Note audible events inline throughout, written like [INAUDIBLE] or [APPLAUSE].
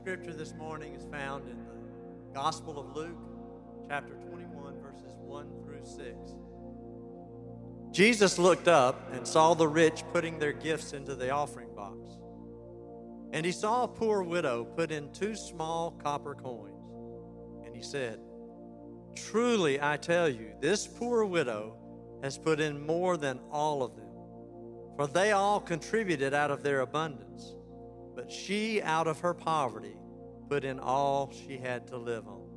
scripture this morning is found in the Gospel of Luke, chapter 21, verses 1 through 6. Jesus looked up and saw the rich putting their gifts into the offering box. And he saw a poor widow put in two small copper coins. And he said, Truly, I tell you, this poor widow has put in more than all of them, for they all contributed out of their abundance. But she, out of her poverty, put in all she had to live on.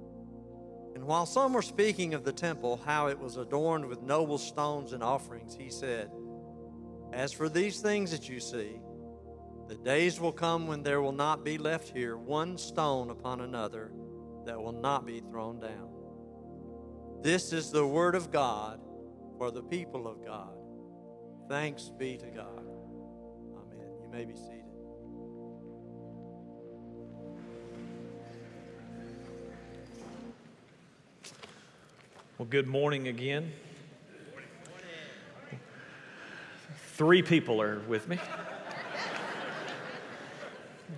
And while some were speaking of the temple, how it was adorned with noble stones and offerings, he said, As for these things that you see, the days will come when there will not be left here one stone upon another that will not be thrown down. This is the word of God for the people of God. Thanks be to God. Amen. You may be seated. Well, good morning again. Three people are with me.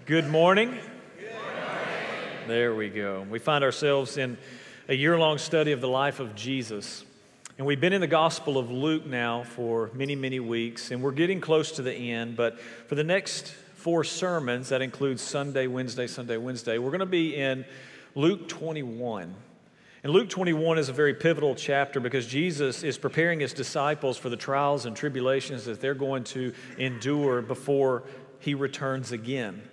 Good morning. There we go. We find ourselves in a year long study of the life of Jesus. And we've been in the Gospel of Luke now for many, many weeks, and we're getting close to the end. But for the next four sermons, that includes Sunday, Wednesday, Sunday, Wednesday, we're going to be in Luke 21. And Luke 21 is a very pivotal chapter because Jesus is preparing his disciples for the trials and tribulations that they're going to endure before he returns again.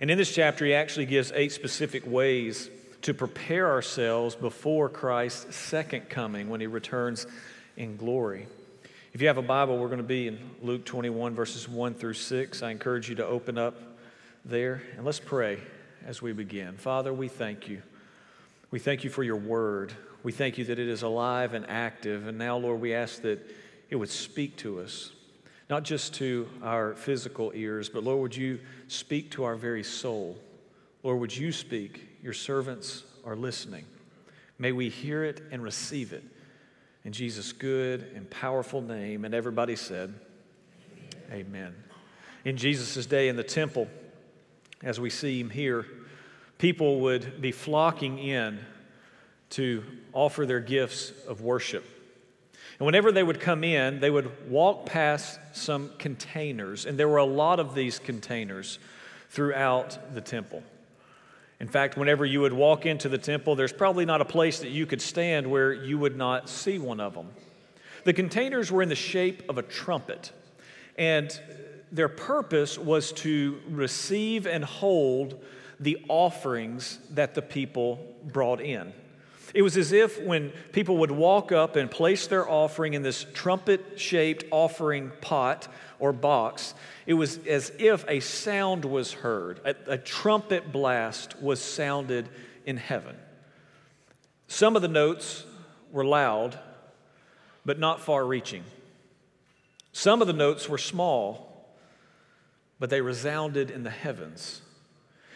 And in this chapter, he actually gives eight specific ways to prepare ourselves before Christ's second coming when he returns in glory. If you have a Bible, we're going to be in Luke 21, verses 1 through 6. I encourage you to open up there and let's pray as we begin. Father, we thank you. We thank you for your word. We thank you that it is alive and active. And now, Lord, we ask that it would speak to us, not just to our physical ears, but Lord, would you speak to our very soul? Lord, would you speak? Your servants are listening. May we hear it and receive it. In Jesus' good and powerful name. And everybody said, Amen. Amen. In Jesus' day in the temple, as we see him here, people would be flocking in to offer their gifts of worship. And whenever they would come in, they would walk past some containers, and there were a lot of these containers throughout the temple. In fact, whenever you would walk into the temple, there's probably not a place that you could stand where you would not see one of them. The containers were in the shape of a trumpet, and their purpose was to receive and hold the offerings that the people brought in. It was as if when people would walk up and place their offering in this trumpet shaped offering pot or box, it was as if a sound was heard, a, a, trumpet blast was sounded in heaven. Some of the notes were loud, but not far reaching. Some of the notes were small, but they resounded in the heavens.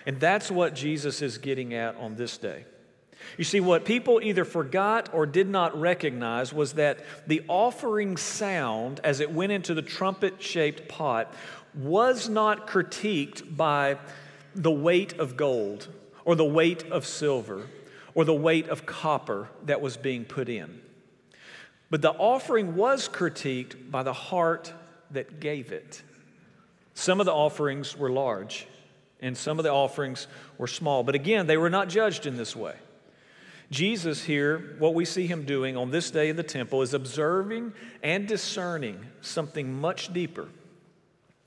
And that's what Jesus is getting at on this day. You see, what people either forgot or did not recognize was that the offering sound, as it went into the trumpet shaped pot, was not critiqued by the weight of gold or the weight of silver or the weight of copper that was being put in. But the offering was critiqued by the heart that gave it. Some of the offerings were large, and some of the offerings were small. But again, they were not judged in this way. Jesus here, what we see him doing on this day in the temple is observing and discerning something much deeper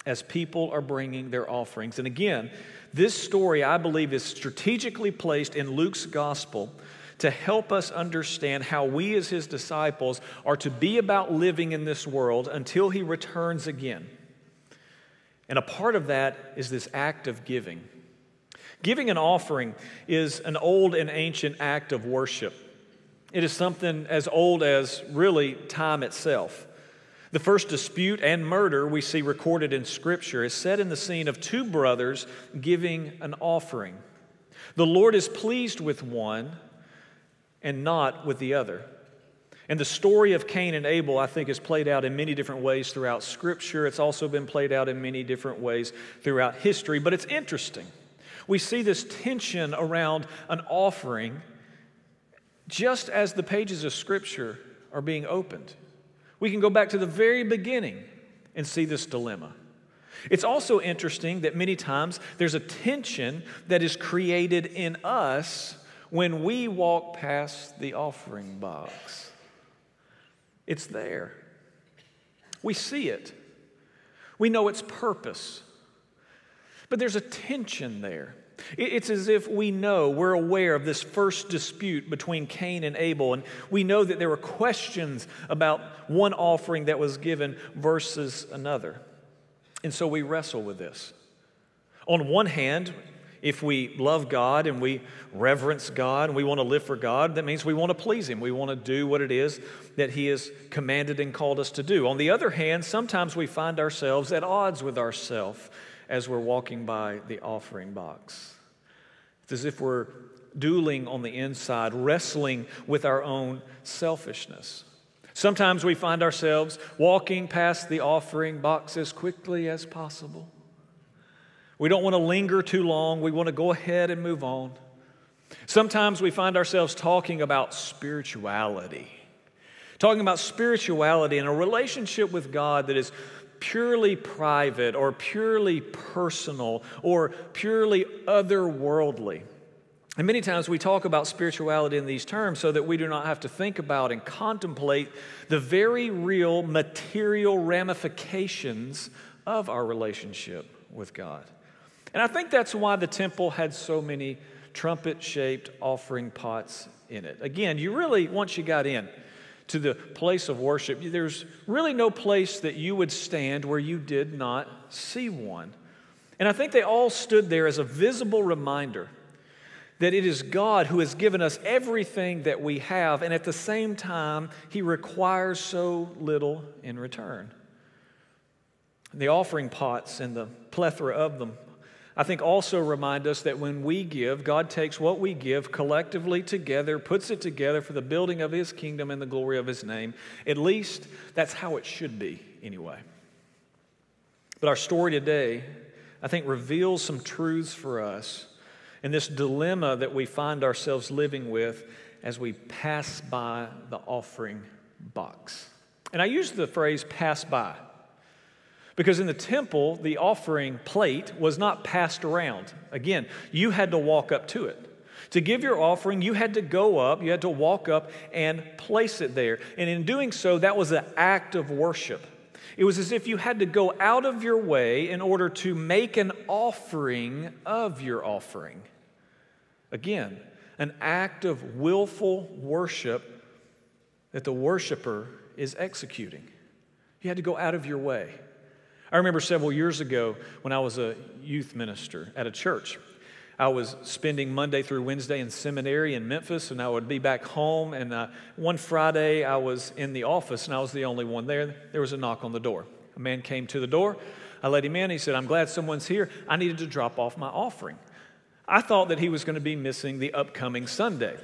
as people are bringing their offerings. And again, this story, I believe, is strategically placed in Luke's gospel to help us understand how we, as his disciples, are to be about living in this world until he returns again. And a part of that is this act of giving. Giving an offering is an old and ancient act of worship. It is something as old as really time itself. The first dispute and murder we see recorded in Scripture is set in the scene of two brothers giving an offering. The Lord is pleased with one and not with the other. And the story of Cain and Abel, I think, is played out in many different ways throughout Scripture. It's also been played out in many different ways throughout history. But it's interesting. We see this tension around an offering just as the pages of Scripture are being opened. We can go back to the very beginning and see this dilemma. It's also interesting that many times there's a tension that is created in us when we walk past the offering box. It's there. We see it. We know its purpose. But there's a tension there. It's as if we know, we're aware of this first dispute between Cain and Abel, and we know that there were questions about one offering that was given versus another. And so we wrestle with this. On one hand, if we love God and we reverence God and we want to live for God, that means we want to please Him. We want to do what it is that He has commanded and called us to do. On the other hand, sometimes we find ourselves at odds with ourselves as we're walking by the offering box. It's as if we're dueling on the inside, wrestling with our own selfishness. Sometimes we find ourselves walking past the offering box as quickly as possible. We don't want to linger too long. We want to go ahead and move on. Sometimes we find ourselves talking about spirituality, talking about spirituality and a relationship with God that is purely private or purely personal or purely otherworldly. And many times we talk about spirituality in these terms so that we do not have to think about and contemplate the very real material ramifications of our relationship with God. And I think that's why the temple had so many trumpet shaped offering pots in it. Again, you really, once you got in to the place of worship, there's really no place that you would stand where you did not see one. And I think they all stood there as a visible reminder that it is God who has given us everything that we have, and at the same time, He requires so little in return. The offering pots and the plethora of them, I think, also remind us that when we give, God takes what we give collectively together, puts it together for the building of His kingdom and the glory of His name. At least that's how it should be, anyway. But our story today, I think, reveals some truths for us in this dilemma that we find ourselves living with as we pass by the offering box. And I use the phrase pass by because in the temple, the offering plate was not passed around. Again, you had to walk up to it. To give your offering, you had to go up, you had to walk up and place it there. And in doing so, that was an act of worship. It was as if you had to go out of your way in order to make an offering of your offering. Again, an act of willful worship that the worshiper is executing. You had to go out of your way. I remember several years ago when I was a youth minister at a church. I was spending Monday through Wednesday in seminary in Memphis, and I would be back home. And uh, one Friday, I was in the office, and I was the only one there. There was a knock on the door. A man came to the door. I let him in. He said, I'm glad someone's here. I needed to drop off my offering. I thought that he was going to be missing the upcoming Sunday.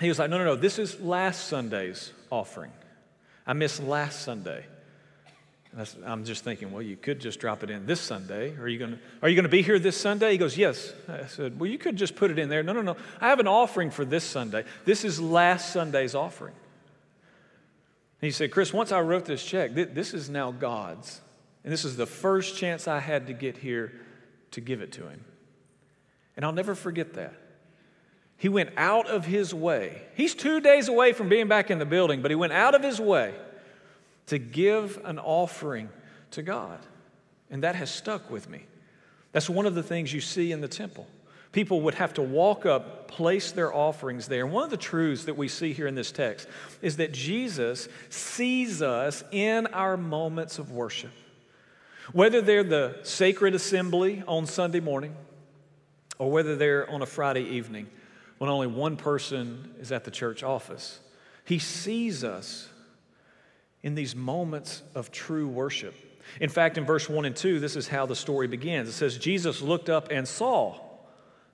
He was like, No, no, no, this is last Sunday's offering. I missed last Sunday. I'm just thinking, well, you could just drop it in this Sunday. Are you going are you going to be here this Sunday? He goes, yes. I said, well, you could just put it in there. No, no, no. I have an offering for this Sunday. This is last Sunday's offering. he said, Chris, once I wrote this check, this is now God's. And this is the first chance I had to get here to give it to him. And I'll never forget that. He went out of his way. He's two days away from being back in the building, but he went out of his way to give an offering to God. And that has stuck with me. That's one of the things you see in the temple. People would have to walk up, place their offerings there. And one of the truths that we see here in this text is that Jesus sees us in our moments of worship. Whether they're the sacred assembly on Sunday morning, or whether they're on a Friday evening when only one person is at the church office. He sees us in these moments of true worship. In fact, in verse 1 and 2, this is how the story begins. It says, Jesus looked up and saw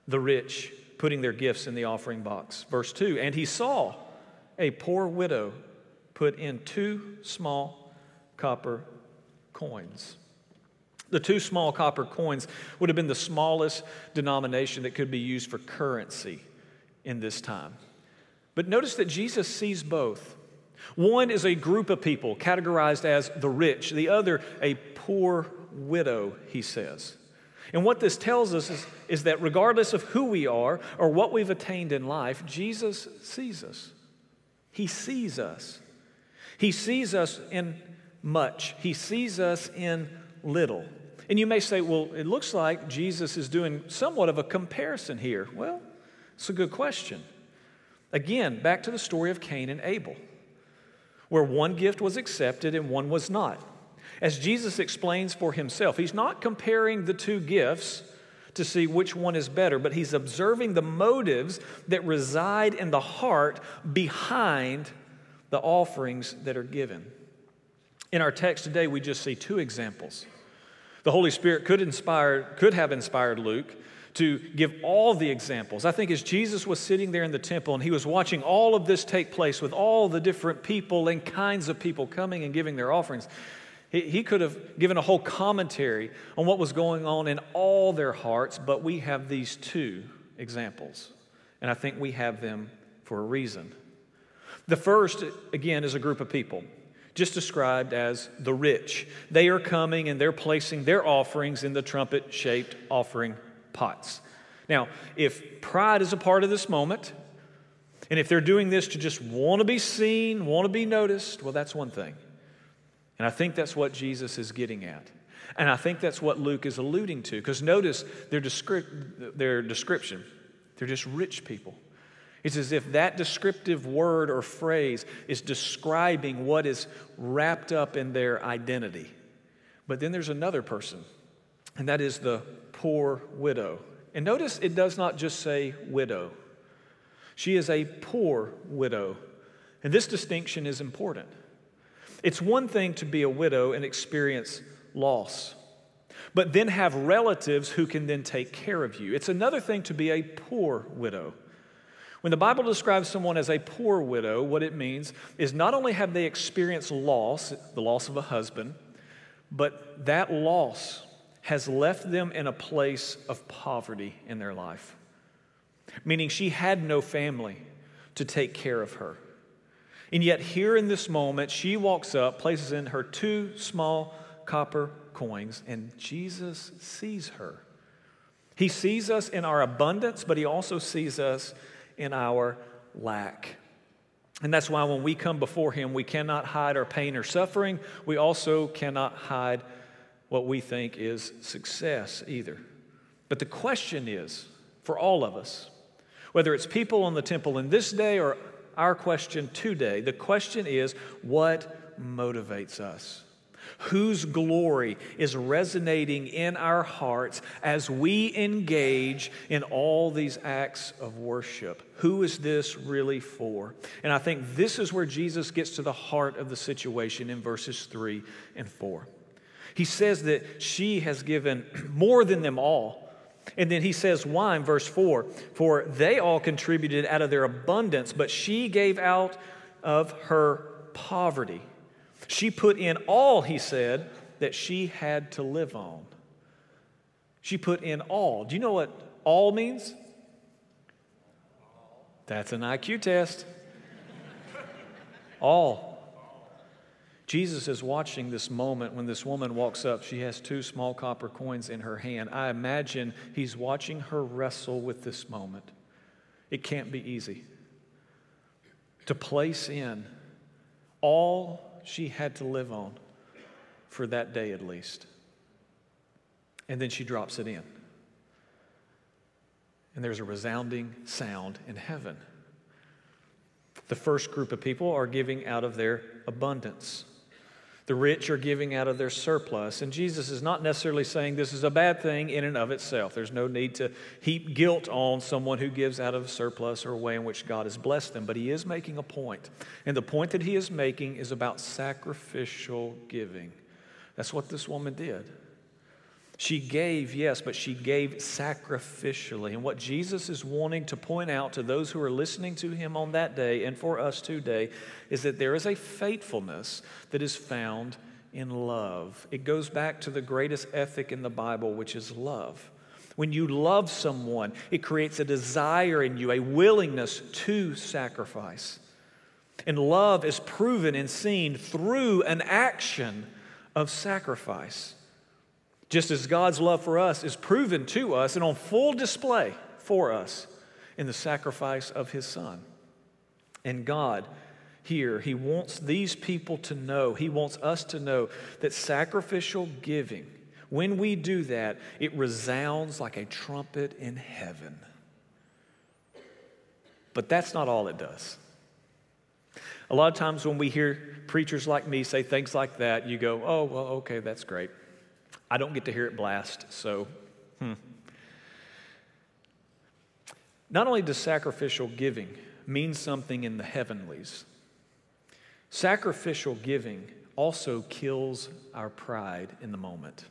the rich putting their gifts in the offering box. Verse 2, and he saw a poor widow put in two small copper coins. The two small copper coins would have been the smallest denomination that could be used for currency in this time. But notice that Jesus sees both. One is a group of people categorized as the rich, the other, a poor widow, he says. And what this tells us is, is that regardless of who we are or what we've attained in life, Jesus sees us. He sees us. He sees us in much, He sees us in little. And you may say, well, it looks like Jesus is doing somewhat of a comparison here. Well, it's a good question. Again, back to the story of Cain and Abel, where one gift was accepted and one was not. As Jesus explains for himself, he's not comparing the two gifts to see which one is better, but he's observing the motives that reside in the heart behind the offerings that are given. In our text today, we just see two examples. The Holy Spirit could inspire, could have inspired Luke to give all the examples. I think as Jesus was sitting there in the temple and he was watching all of this take place with all the different people and kinds of people coming and giving their offerings, he, he could have given a whole commentary on what was going on in all their hearts, but we have these two examples. And I think we have them for a reason. The first, again, is a group of people just described as the rich. They are coming and they're placing their offerings in the trumpet shaped offering pots. Now, if pride is a part of this moment, and if they're doing this to just want to be seen, want to be noticed, well, that's one thing. And I think that's what Jesus is getting at. And I think that's what Luke is alluding to. Because notice their, descri- their description. They're just rich people. It's as if that descriptive word or phrase is describing what is wrapped up in their identity. But then there's another person, and that is the poor widow. And notice it does not just say widow, she is a poor widow. And this distinction is important. It's one thing to be a widow and experience loss, but then have relatives who can then take care of you. It's another thing to be a poor widow. When the Bible describes someone as a poor widow, what it means is not only have they experienced loss, the loss of a husband, but that loss has left them in a place of poverty in their life. Meaning she had no family to take care of her. And yet, here in this moment, she walks up, places in her two small copper coins, and Jesus sees her. He sees us in our abundance, but he also sees us in our lack. And that's why when we come before him, we cannot hide our pain or suffering. We also cannot hide what we think is success either. But the question is for all of us, whether it's people in the temple in this day or our question today. The question is what motivates us? Whose glory is resonating in our hearts as we engage in all these acts of worship? Who is this really for? And I think this is where Jesus gets to the heart of the situation in verses 3 and 4. He says that she has given [CLEARS THROAT] more than them all and then he says, Why in verse 4? For they all contributed out of their abundance, but she gave out of her poverty. She put in all, he said, that she had to live on. She put in all. Do you know what all means? That's an IQ test. all. Jesus is watching this moment when this woman walks up. She has two small copper coins in her hand. I imagine he's watching her wrestle with this moment. It can't be easy. To place in all she had to live on for that day at least. And then she drops it in. And there's a resounding sound in heaven. The first group of people are giving out of their abundance. The rich are giving out of their surplus. And Jesus is not necessarily saying this is a bad thing in and of itself. There's no need to heap guilt on someone who gives out of a surplus or a way in which God has blessed them. But he is making a point. And the point that he is making is about sacrificial giving. That's what this woman did. She gave, yes, but she gave sacrificially. And what Jesus is wanting to point out to those who are listening to him on that day and for us today is that there is a faithfulness that is found in love. It goes back to the greatest ethic in the Bible, which is love. When you love someone, it creates a desire in you, a willingness to sacrifice. And love is proven and seen through an action of sacrifice. Just as God's love for us is proven to us and on full display for us in the sacrifice of His Son. And God, here, He wants these people to know, He wants us to know that sacrificial giving, when we do that, it resounds like a trumpet in heaven. But that's not all it does. A lot of times when we hear preachers like me say things like that, you go, oh, well, okay, that's great. I don't get to hear it blast, so, hmm. Not only does sacrificial giving mean something in the heavenlies, sacrificial giving also kills our pride in the moment.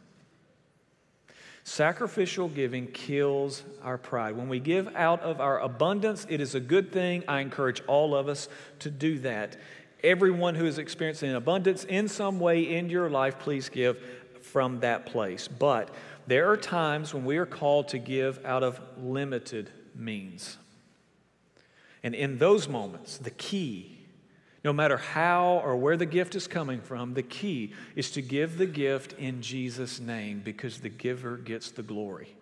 Sacrificial giving kills our pride. When we give out of our abundance, it is a good thing. I encourage all of us to do that. Everyone who is experiencing abundance in some way in your life, please give from that place. But there are times when we are called to give out of limited means. And in those moments, the key no matter how or where the gift is coming from, the key is to give the gift in Jesus' name because the giver gets the glory.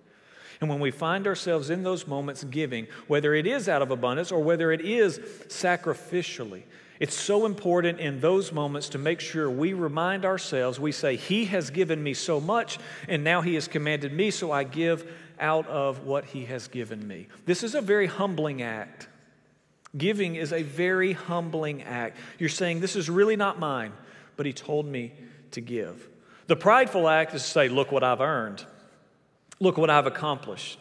And when we find ourselves in those moments giving, whether it is out of abundance or whether it is sacrificially, it's so important in those moments to make sure we remind ourselves, we say, He has given me so much, and now He has commanded me, so I give out of what He has given me. This is a very humbling act. Giving is a very humbling act. You're saying, This is really not mine, but He told me to give. The prideful act is to say, Look what I've earned, look what I've accomplished.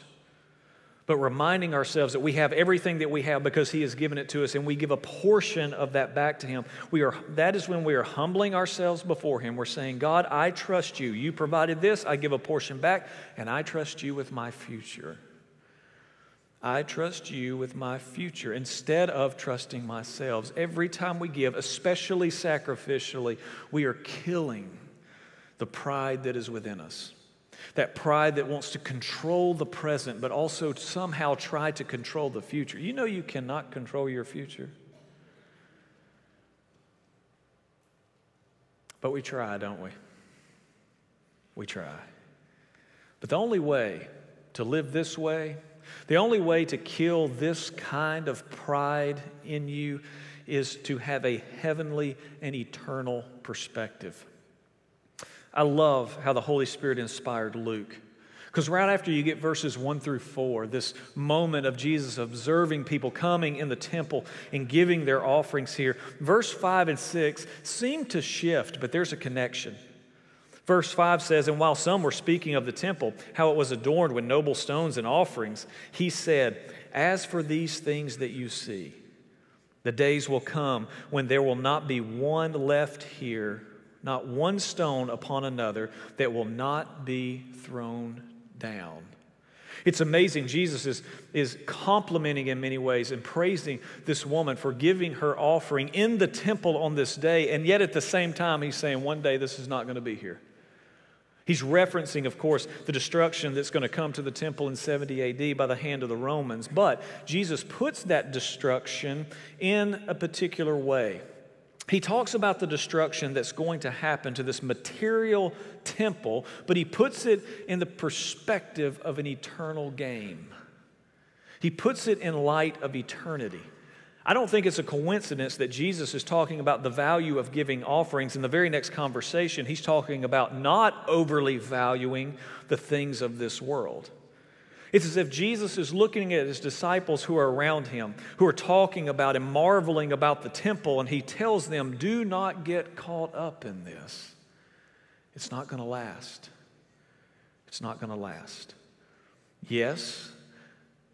But reminding ourselves that we have everything that we have because He has given it to us, and we give a portion of that back to Him. We are, that is when we are humbling ourselves before Him. We're saying, God, I trust you. You provided this, I give a portion back, and I trust you with my future. I trust you with my future instead of trusting myself. Every time we give, especially sacrificially, we are killing the pride that is within us. That pride that wants to control the present, but also somehow try to control the future. You know, you cannot control your future. But we try, don't we? We try. But the only way to live this way the only way to kill this kind of pride in you is to have a heavenly and eternal perspective. I love how the Holy Spirit inspired Luke. Because right after you get verses 1 through 4, this moment of Jesus observing people coming in the temple and giving their offerings here, verse 5 and 6 seem to shift, but there's a connection. Verse 5 says, And while some were speaking of the temple, how it was adorned with noble stones and offerings, he said, As for these things that you see, the days will come when there will not be one left here, not one stone upon another that will not be thrown down. It's amazing. Jesus is, is complimenting in many ways and praising this woman for giving her offering in the temple on this day. And yet at the same time, he's saying, one day this is not going to be here. He's referencing, of course, the destruction that's going to come to the temple in 70 AD by the hand of the Romans. But Jesus puts that destruction in a particular way. He talks about the destruction that's going to happen to this material temple, but he puts it in the perspective of an eternal game. He puts it in light of eternity. I don't think it's a coincidence that Jesus is talking about the value of giving offerings. In the very next conversation, he's talking about not overly valuing the things of this world. It's as if Jesus is looking at his disciples who are around him, who are talking about and marveling about the temple, and he tells them, Do not get caught up in this. It's not going to last. It's not going to last. Yes,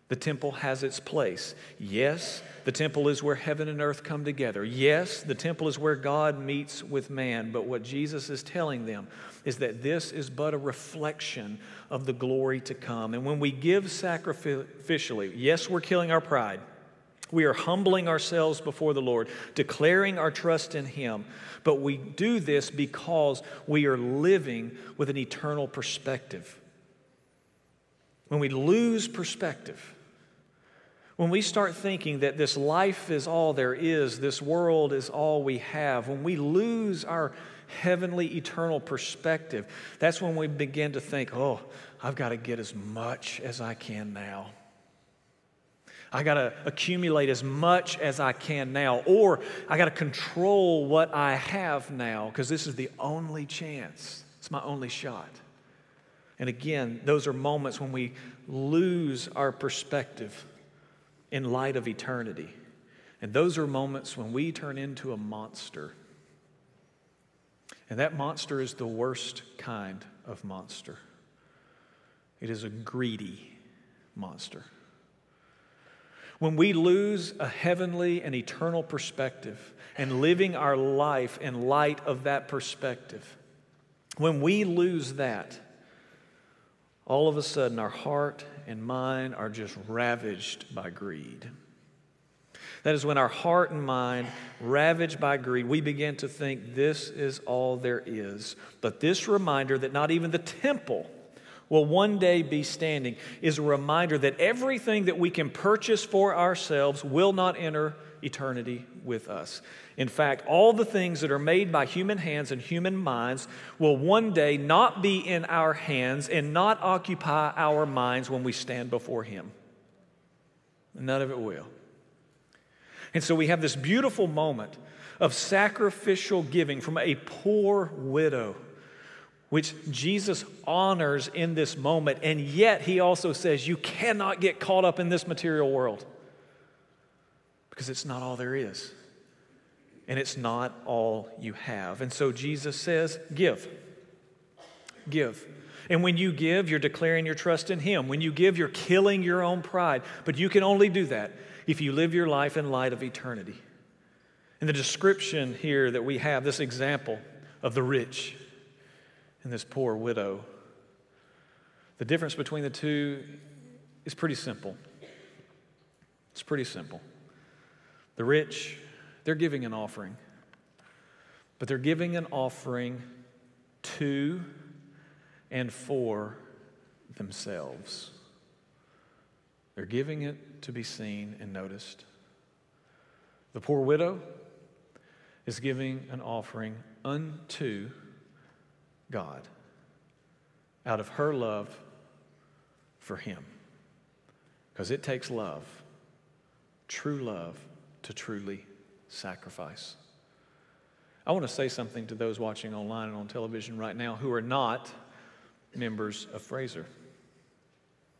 the temple has its place. Yes, the temple is where heaven and earth come together. Yes, the temple is where God meets with man. But what Jesus is telling them is that this is but a reflection of the glory to come. And when we give sacrificially, yes, we're killing our pride. We are humbling ourselves before the Lord, declaring our trust in Him. But we do this because we are living with an eternal perspective. When we lose perspective, when we start thinking that this life is all there is, this world is all we have, when we lose our heavenly, eternal perspective, that's when we begin to think, oh, I've got to get as much as I can now. I got to accumulate as much as I can now, or I got to control what I have now because this is the only chance. It's my only shot. And again, those are moments when we lose our perspective in light of eternity. And those are moments when we turn into a monster. And that monster is the worst kind of monster. It is a greedy monster. When we lose a heavenly and eternal perspective and living our life in light of that perspective, when we lose that, all of a sudden our heart and mind are just ravaged by greed. That is when our heart and mind, ravaged by greed, we begin to think this is all there is. But this reminder that not even the temple will one day be standing is a reminder that everything that we can purchase for ourselves will not enter eternity with us. In fact, all the things that are made by human hands and human minds will one day not be in our hands and not occupy our minds when we stand before Him. None of it will. And so we have this beautiful moment of sacrificial giving from a poor widow, which Jesus honors in this moment. And yet, He also says, You cannot get caught up in this material world because it's not all there is. And it's not all you have. And so Jesus says, Give. Give. And when you give, you're declaring your trust in Him. When you give, you're killing your own pride. But you can only do that if you live your life in light of eternity. And the description here that we have, this example of the rich and this poor widow, the difference between the two is pretty simple. It's pretty simple. The rich, they're giving an offering, but they're giving an offering to and for themselves. They're giving it to be seen and noticed. The poor widow is giving an offering unto God out of her love for Him. Because it takes love, true love, to truly sacrifice. I want to say something to those watching online and on television right now who are not members of Frazer.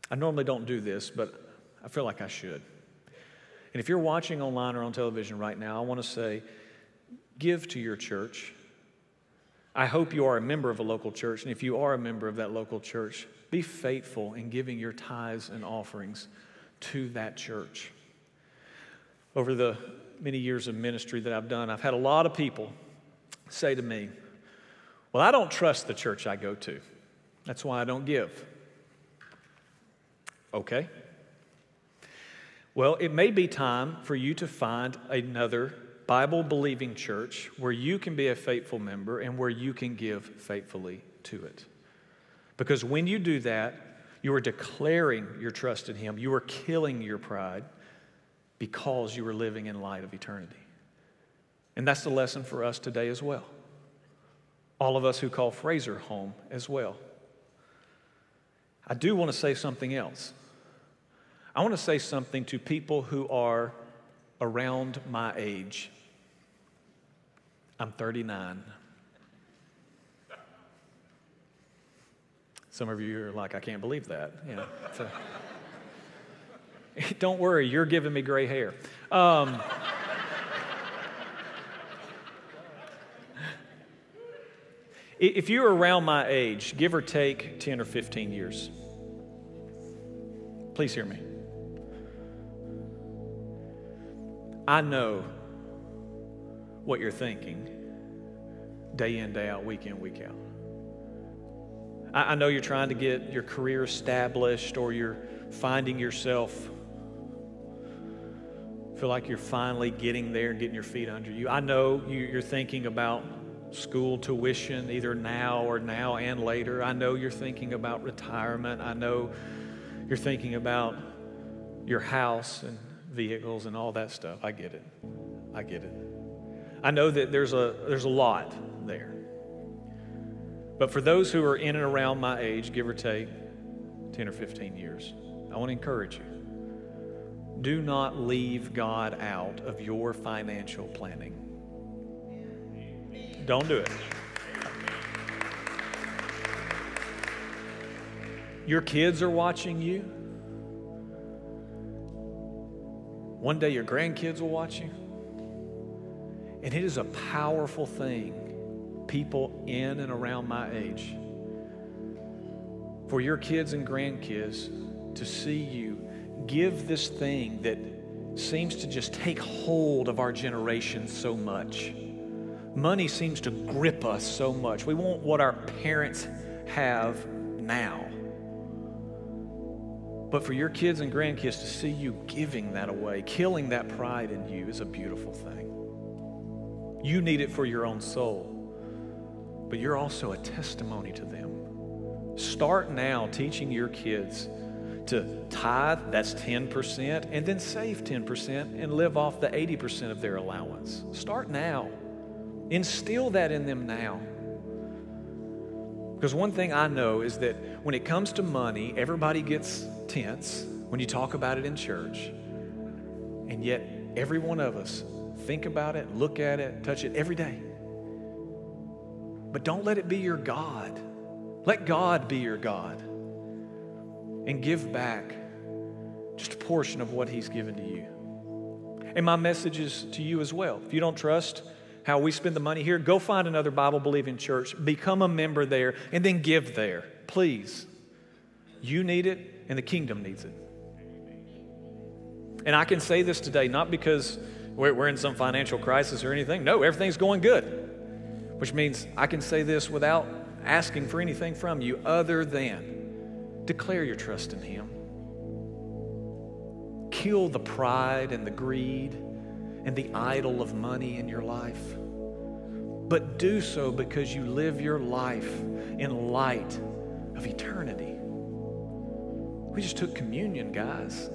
I normally don't do this, but I feel like I should. And if you're watching online or on television right now, I want to say give to your church. I hope you are a member of a local church, and if you are a member of that local church, be faithful in giving your tithes and offerings to that church over the many years of ministry that I've done, I've had a lot of people say to me, Well, I don't trust the church I go to. That's why I don't give. Okay. Well, it may be time for you to find another Bible believing church where you can be a faithful member and where you can give faithfully to it. Because when you do that, you are declaring your trust in Him, you are killing your pride, because you are living in light of eternity. And that's the lesson for us today as well. All of us who call Frazer home as well. I do want to say something else. I want to say something to people who are around my age. I'm 39. Some of you are like, I can't believe that. So. [LAUGHS] Don't worry, you're giving me gray hair. Um, [LAUGHS] if you're around my age, give or take 10 or 15 years, please hear me. I know what you're thinking day in, day out, week in, week out. I, know you're trying to get your career established or you're finding yourself feel like you're finally getting there and getting your feet under you. I know you're thinking about school tuition either now or now and later. I know you're thinking about retirement. I know you're thinking about your house and vehicles and all that stuff. I get it. I get it. I know that there's a, there's a lot there. But for those who are in and around my age, give or take 10 or 15 years, I want to encourage you. Do not leave God out of your financial planning. Don't do it. Your kids are watching you. One day your grandkids will watch you. And it is a powerful thing, people in and around my age, for your kids and grandkids to see you give this thing that seems to just take hold of our generation so much. Money seems to grip us so much. We want what our parents have now. But for your kids and grandkids to see you giving that away, killing that pride in you, is a beautiful thing. You need it for your own soul, but you're also a testimony to them. Start now teaching your kids to tithe, that's 10%, and then save 10% and live off the 80% of their allowance. Start now. Instill that in them now. Because one thing I know is that when it comes to money, everybody gets tense when you talk about it in church. And yet, every one of us think about it, look at it, touch it every day. But don't let it be your God. Let God be your God. And give back just a portion of what He's given to you. And my message is to you as well. If you don't trust how we spend the money here, go find another Bible believing church, become a member there, and then give there. Please. You need it, and the kingdom needs it. And I can say this today, not because we're, in some financial crisis or anything. No, everything's going good, which means I can say this without asking for anything from you other than declare your trust in Him. Kill the pride and the greed and the idol of money in your life. But do so because you live your life in light of eternity. We just took communion, guys.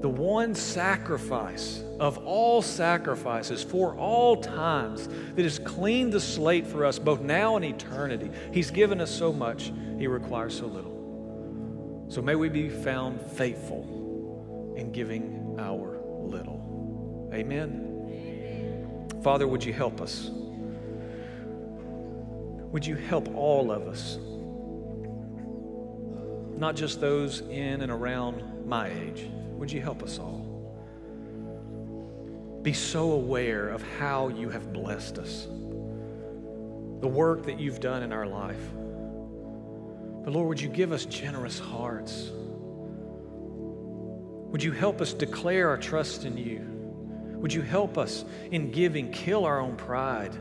The one sacrifice of all sacrifices for all times that has cleaned the slate for us both now and eternity. He's given us so much, He requires so little. So may we be found faithful in giving our little. Amen. Father, would you help us? Would you help all of us? Not just those in and around my age. Would you help us all? Be so aware of how you have blessed us, the work that you've done in our life. But Lord, would you give us generous hearts? Would you help us declare our trust in you? Would you help us in giving kill our own pride?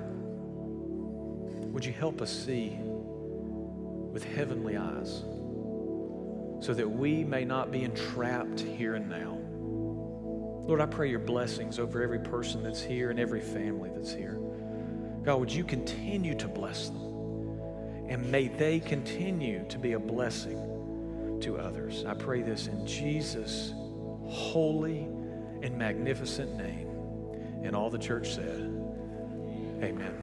Would you help us see with heavenly eyes so that we may not be entrapped here and now? Lord, I pray your blessings over every person that's here and every family that's here. God, would you continue to bless them? And may they continue to be a blessing to others. I pray this in Jesus' holy and magnificent name. And all the church said, Amen.